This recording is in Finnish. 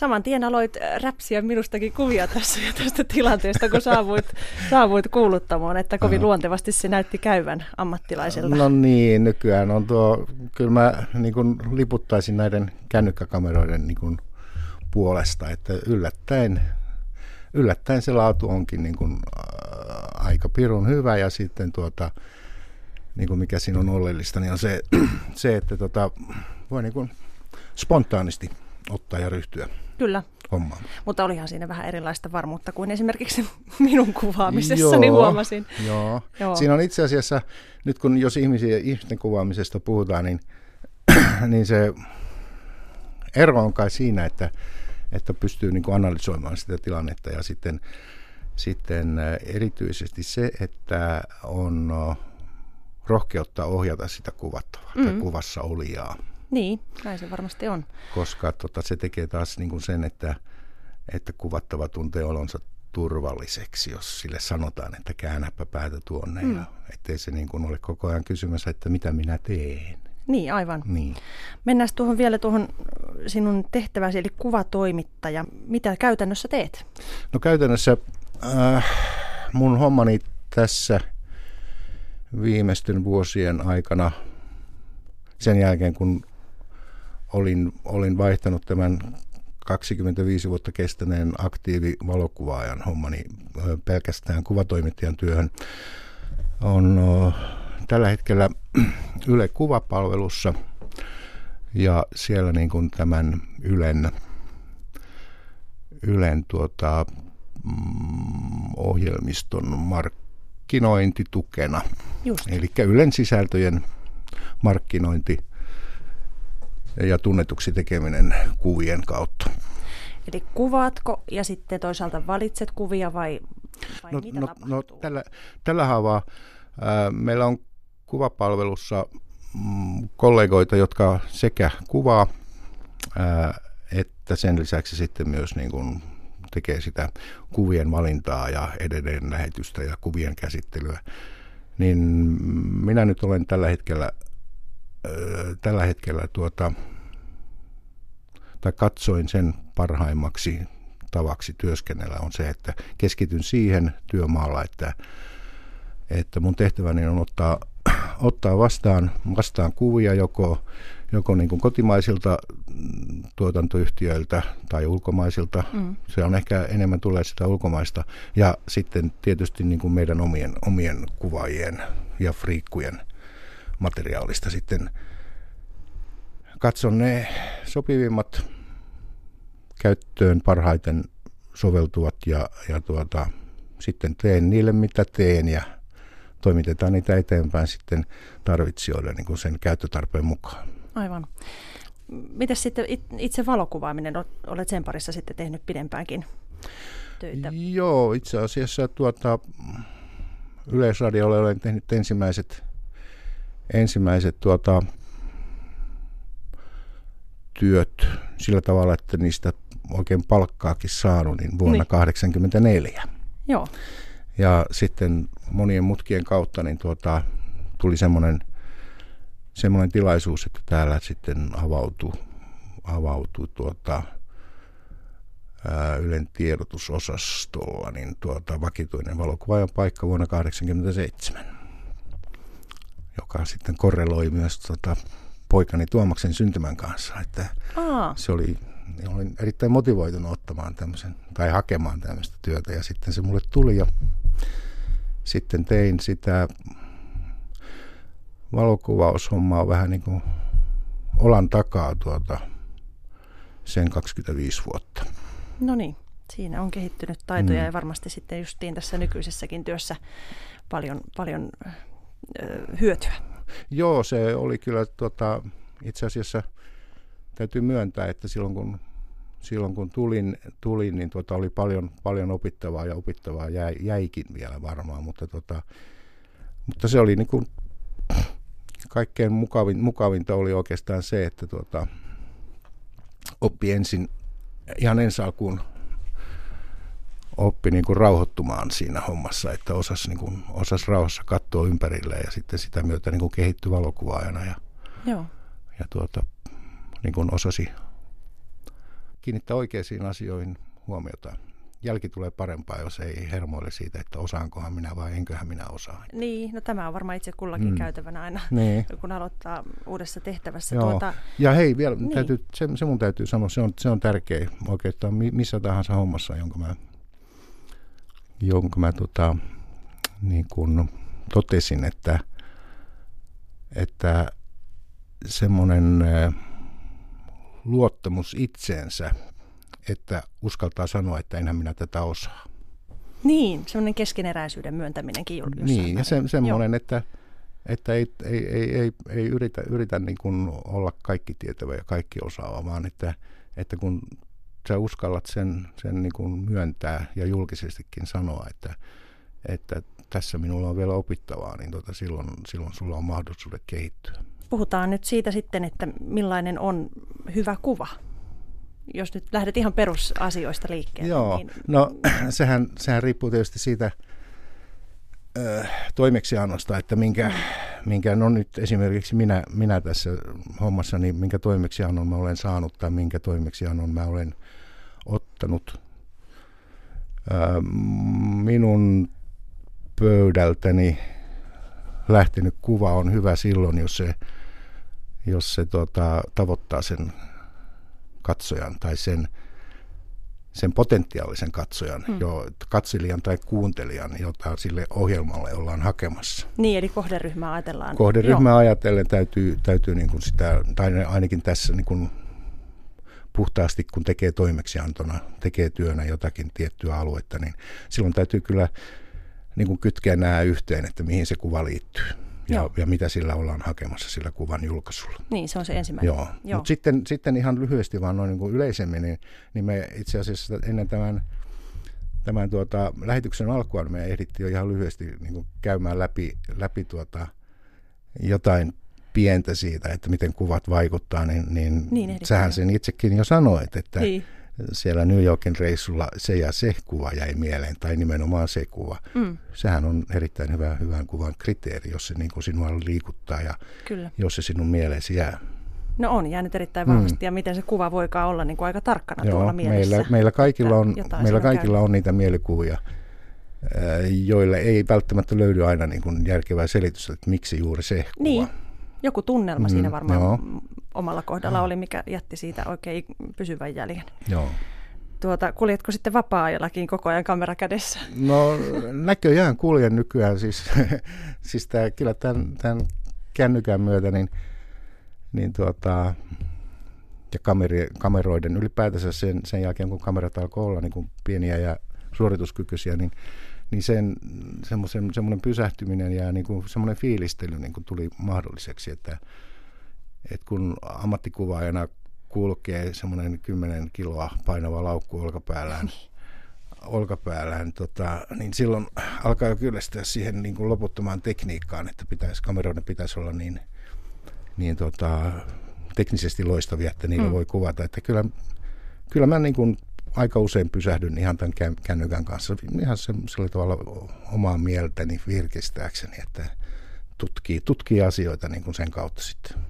saman tien aloit räpsiä minustakin kuvia tässä ja tästä tilanteesta, kun saavuit, saavuit kuuluttamoon, että kovin luontevasti se näytti käyvän ammattilaiselta. No niin, nykyään on tuo, kyllä mä niin kuin liputtaisin näiden kännykkäkameroiden niin kuin puolesta, että yllättäen, yllättäen se laatu onkin niin kuin, äh, aika pirun hyvä ja sitten tuota, niin kuin mikä siinä on oleellista, niin on se, se että tota, voi niin kuin spontaanisti ottaa ja ryhtyä Kyllä. hommaan. Mutta olihan siinä vähän erilaista varmuutta kuin esimerkiksi minun kuvaamisessani Joo, huomasin. Joo. Joo. Siinä on itse asiassa, nyt kun jos ihmisiä, ihmisten kuvaamisesta puhutaan, niin, niin se ero on kai siinä, että, että pystyy niin kuin analysoimaan sitä tilannetta ja sitten, sitten erityisesti se, että on rohkeutta ohjata sitä kuvattavaa mm. tai kuvassa olijaa, Niin, näin se varmasti on. koska tota, se tekee taas niin kuin sen, että, että kuvattava tuntee olonsa turvalliseksi, jos sille sanotaan, että käännäpä päätä tuonne. Mm. Ja ettei se niin kuin ole koko ajan kysymässä, että mitä minä teen. Niin, aivan. Niin. Mennään tuohon vielä tuohon sinun tehtäväsi, eli kuvatoimittaja. Mitä käytännössä teet? No käytännössä äh, mun hommani tässä viimeisten vuosien aikana, sen jälkeen kun olin, olin vaihtanut tämän 25 vuotta kestäneen aktiivivalokuvaajan hommani pelkästään kuvatoimittajan työhön, on tällä hetkellä Yle Kuvapalvelussa ja siellä niin kuin tämän Ylen, Ylen tuota, mm, ohjelmiston markkinointitukena. Just. Eli Ylen sisältöjen markkinointi ja tunnetuksi tekeminen kuvien kautta. Eli kuvaatko ja sitten toisaalta valitset kuvia vai, vai No, mitä no, tapahtuu? no tällä, tällä haavaa ää, meillä on kuvapalvelussa mm, kollegoita, jotka sekä kuvaa ää, että sen lisäksi sitten myös niin kuin tekee sitä kuvien valintaa ja edelleen lähetystä ja kuvien käsittelyä. Niin minä nyt olen tällä hetkellä, ää, tällä hetkellä tuota, tai katsoin sen parhaimmaksi tavaksi työskennellä on se, että keskityn siihen työmaalla, että, että mun tehtäväni on ottaa, ottaa vastaan, vastaan kuvia joko, joko niin kuin kotimaisilta tuotantoyhtiöiltä tai ulkomaisilta. Mm. Se on ehkä enemmän tulee sitä ulkomaista. Ja sitten tietysti niin kuin meidän omien, omien kuvaajien ja friikkujen materiaalista sitten katson ne sopivimmat käyttöön parhaiten soveltuvat ja, ja tuota, sitten teen niille mitä teen ja toimitetaan niitä eteenpäin sitten tarvitsijoille niin kuin sen käyttötarpeen mukaan. Aivan. Miten sitten it- itse valokuvaaminen, Ol- olet sen parissa sitten tehnyt pidempäänkin töitä? Joo, itse asiassa tuota, Yleisradiolle olen tehnyt ensimmäiset, ensimmäiset tuota, työt sillä tavalla, että niistä oikein palkkaakin saanut, niin vuonna Niin. 1984. Joo, Ja sitten monien mutkien kautta niin tuota, tuli semmoinen, semmoinen tilaisuus, että täällä sitten avautui, avautui tuota, ää, Ylen tiedotusosastolla niin tuota, vakituinen valokuvaajan paikka vuonna 1987, joka sitten korreloi myös tuota, poikani Tuomaksen syntymän kanssa. Että Aa, se oli, niin olin erittäin motivoitunut ottamaan tämmöisen tai hakemaan tämmöistä työtä ja sitten se mulle tuli ja sitten tein sitä valokuvaushommaa vähän niin kuin olan takaa tuota sen 25 vuotta. no niin. Siinä on kehittynyt taitoja Mm. ja varmasti sitten justiin tässä nykyisessäkin työssä paljon, paljon ö, hyötyä. Joo, se oli kyllä tota, itse asiassa täytyy myöntää, että silloin kun, silloin kun tulin, tulin niin tota, oli paljon, paljon opittavaa ja opittavaa jäi, jäikin vielä varmaan, mutta, tota, mutta se oli niin kuin, kaikkein mukavin, mukavinta oli oikeastaan se, että tota, oppi ensin ihan ensi alkuun oppi niin kuin rauhoittumaan siinä hommassa, että osasi, niin kuin, osasi rauhassa katsoa ympärille ja sitten sitä myötä niin kuin kehittyi valokuvaajana ja, Joo, ja tuota, niin kuin osasi kiinnittää oikeisiin asioihin huomiota. Jälki tulee parempaa, jos ei hermoille siitä, että osaankohan minä vai enköhän minä osaa. Niin, no tämä on varmaan itse kullakin mm. käytävänä aina, niin. kun aloittaa uudessa tehtävässä. Joo. Tuota, ja hei, vielä niin. täytyy, se, se mun täytyy sanoa, se on, se on tärkeä oikeastaan missä tahansa hommassa, jonka mä, jonka mä tota, niin kun totesin, että, että semmoinen luottamus itseensä, että uskaltaa sanoa, että enhän minä tätä osaa. Niin, semmoinen keskeneräisyyden myöntäminenkin Niin, ja se, semmoinen, että, että ei, ei, ei, ei, ei yritä, yritä niin kuin olla kaikki tietävä ja kaikki osaava, vaan että, että kun sä uskallat sen, sen niin kuin myöntää ja julkisestikin sanoa, että, että tässä minulla on vielä opittavaa, niin tota, silloin, silloin sulla on mahdollisuudet kehittyä. Puhutaan nyt siitä sitten, että millainen on hyvä kuva. Jos nyt lähdet ihan perusasioista liikkeelle. Joo, niin... no sehän, sehän riippuu tietysti siitä ö, toimeksiannosta, että minkä, mm. minkä, no nyt esimerkiksi minä, minä tässä hommassa, niin minkä toimeksiannon mä olen saanut tai minkä toimeksiannon mä olen ottanut. Ö, minun pöydältäni lähtenyt kuva on hyvä silloin, jos se, jos se tota, tavoittaa sen katsojan tai sen, sen potentiaalisen katsojan, hmm. jo, katselijan tai kuuntelijan, jota sille ohjelmalle ollaan hakemassa. Niin, eli kohderyhmää ajatellaan. Kohderyhmää Joo. ajatellen täytyy, täytyy niin kuin sitä, tai ainakin tässä niin kuin puhtaasti, kun tekee toimeksiantona, tekee työnä jotakin tiettyä aluetta, niin silloin täytyy kyllä niin kuin kytkeä nämä yhteen, että mihin se kuva liittyy. Ja, ja mitä sillä ollaan hakemassa sillä kuvan julkaisulla. Niin, se on se ensimmäinen. Joo, Joo. mutta sitten, sitten ihan lyhyesti vaan noin niin kuin yleisemmin, niin, niin me itse asiassa ennen tämän, tämän tuota, lähetyksen alkua niin me ehdittiin jo ihan lyhyesti niin kuin käymään läpi, läpi tuota, jotain pientä siitä, että miten kuvat vaikuttaa, niin, niin, niin sähän sen itsekin jo sanoit, että, niin siellä New Yorkin reissulla se ja se kuva jäi mieleen, tai nimenomaan se kuva. Mm. Sehän on erittäin hyvä, hyvän kuvan kriteeri, jos se niin kuin sinua liikuttaa ja Kyllä. jos se sinun mieleesi jää. No on jäänyt erittäin vahvasti, mm. ja miten se kuva voikaan olla niin kuin aika tarkkana Joo, tuolla mielessä. Meillä, meillä kaikilla, on, meillä kaikilla on niitä mielikuvia, joille ei välttämättä löydy aina niin kuin järkevää selitystä, että miksi juuri se kuva. Niin, joku tunnelma mm, siinä varmaan joo. Omalla kohdalla joo. oli, mikä jätti siitä oikein pysyvän jäljen. Joo. Tuota, kuljetko sitten vapaa-ajallakin koko ajan kamera kädessä? No näköjään kuljen nykyään. Siis, siis tää, kyllä tämän, tämän kännykän myötä niin, niin tuota, ja kameri, kameroiden ylipäätänsä sen, sen jälkeen, kun kamerat alkoi olla niin kuin pieniä ja suorituskykyisiä, niin niin sen, semmoisen, semmoinen pysähtyminen ja niin kuin semmoinen fiilistely niin kuin tuli mahdolliseksi, että, että kun ammattikuvaajana kulkee semmoinen 10 kiloa painava laukku olkapäällään, olkapäällään, tota, niin silloin alkaa jo kyllästyä siihen niin kuin loputtomaan tekniikkaan, että pitäisi, kameroiden pitäisi olla niin, niin tota, teknisesti loistavia, että niillä mm. voi kuvata. Että kyllä, kyllä mä niin kuin aika usein pysähdyn ihan tämän kännykän kanssa ihan sillä tavalla omaa mieltäni virkistääkseni, että tutkii, tutkii asioita niin kuin sen kautta sitten.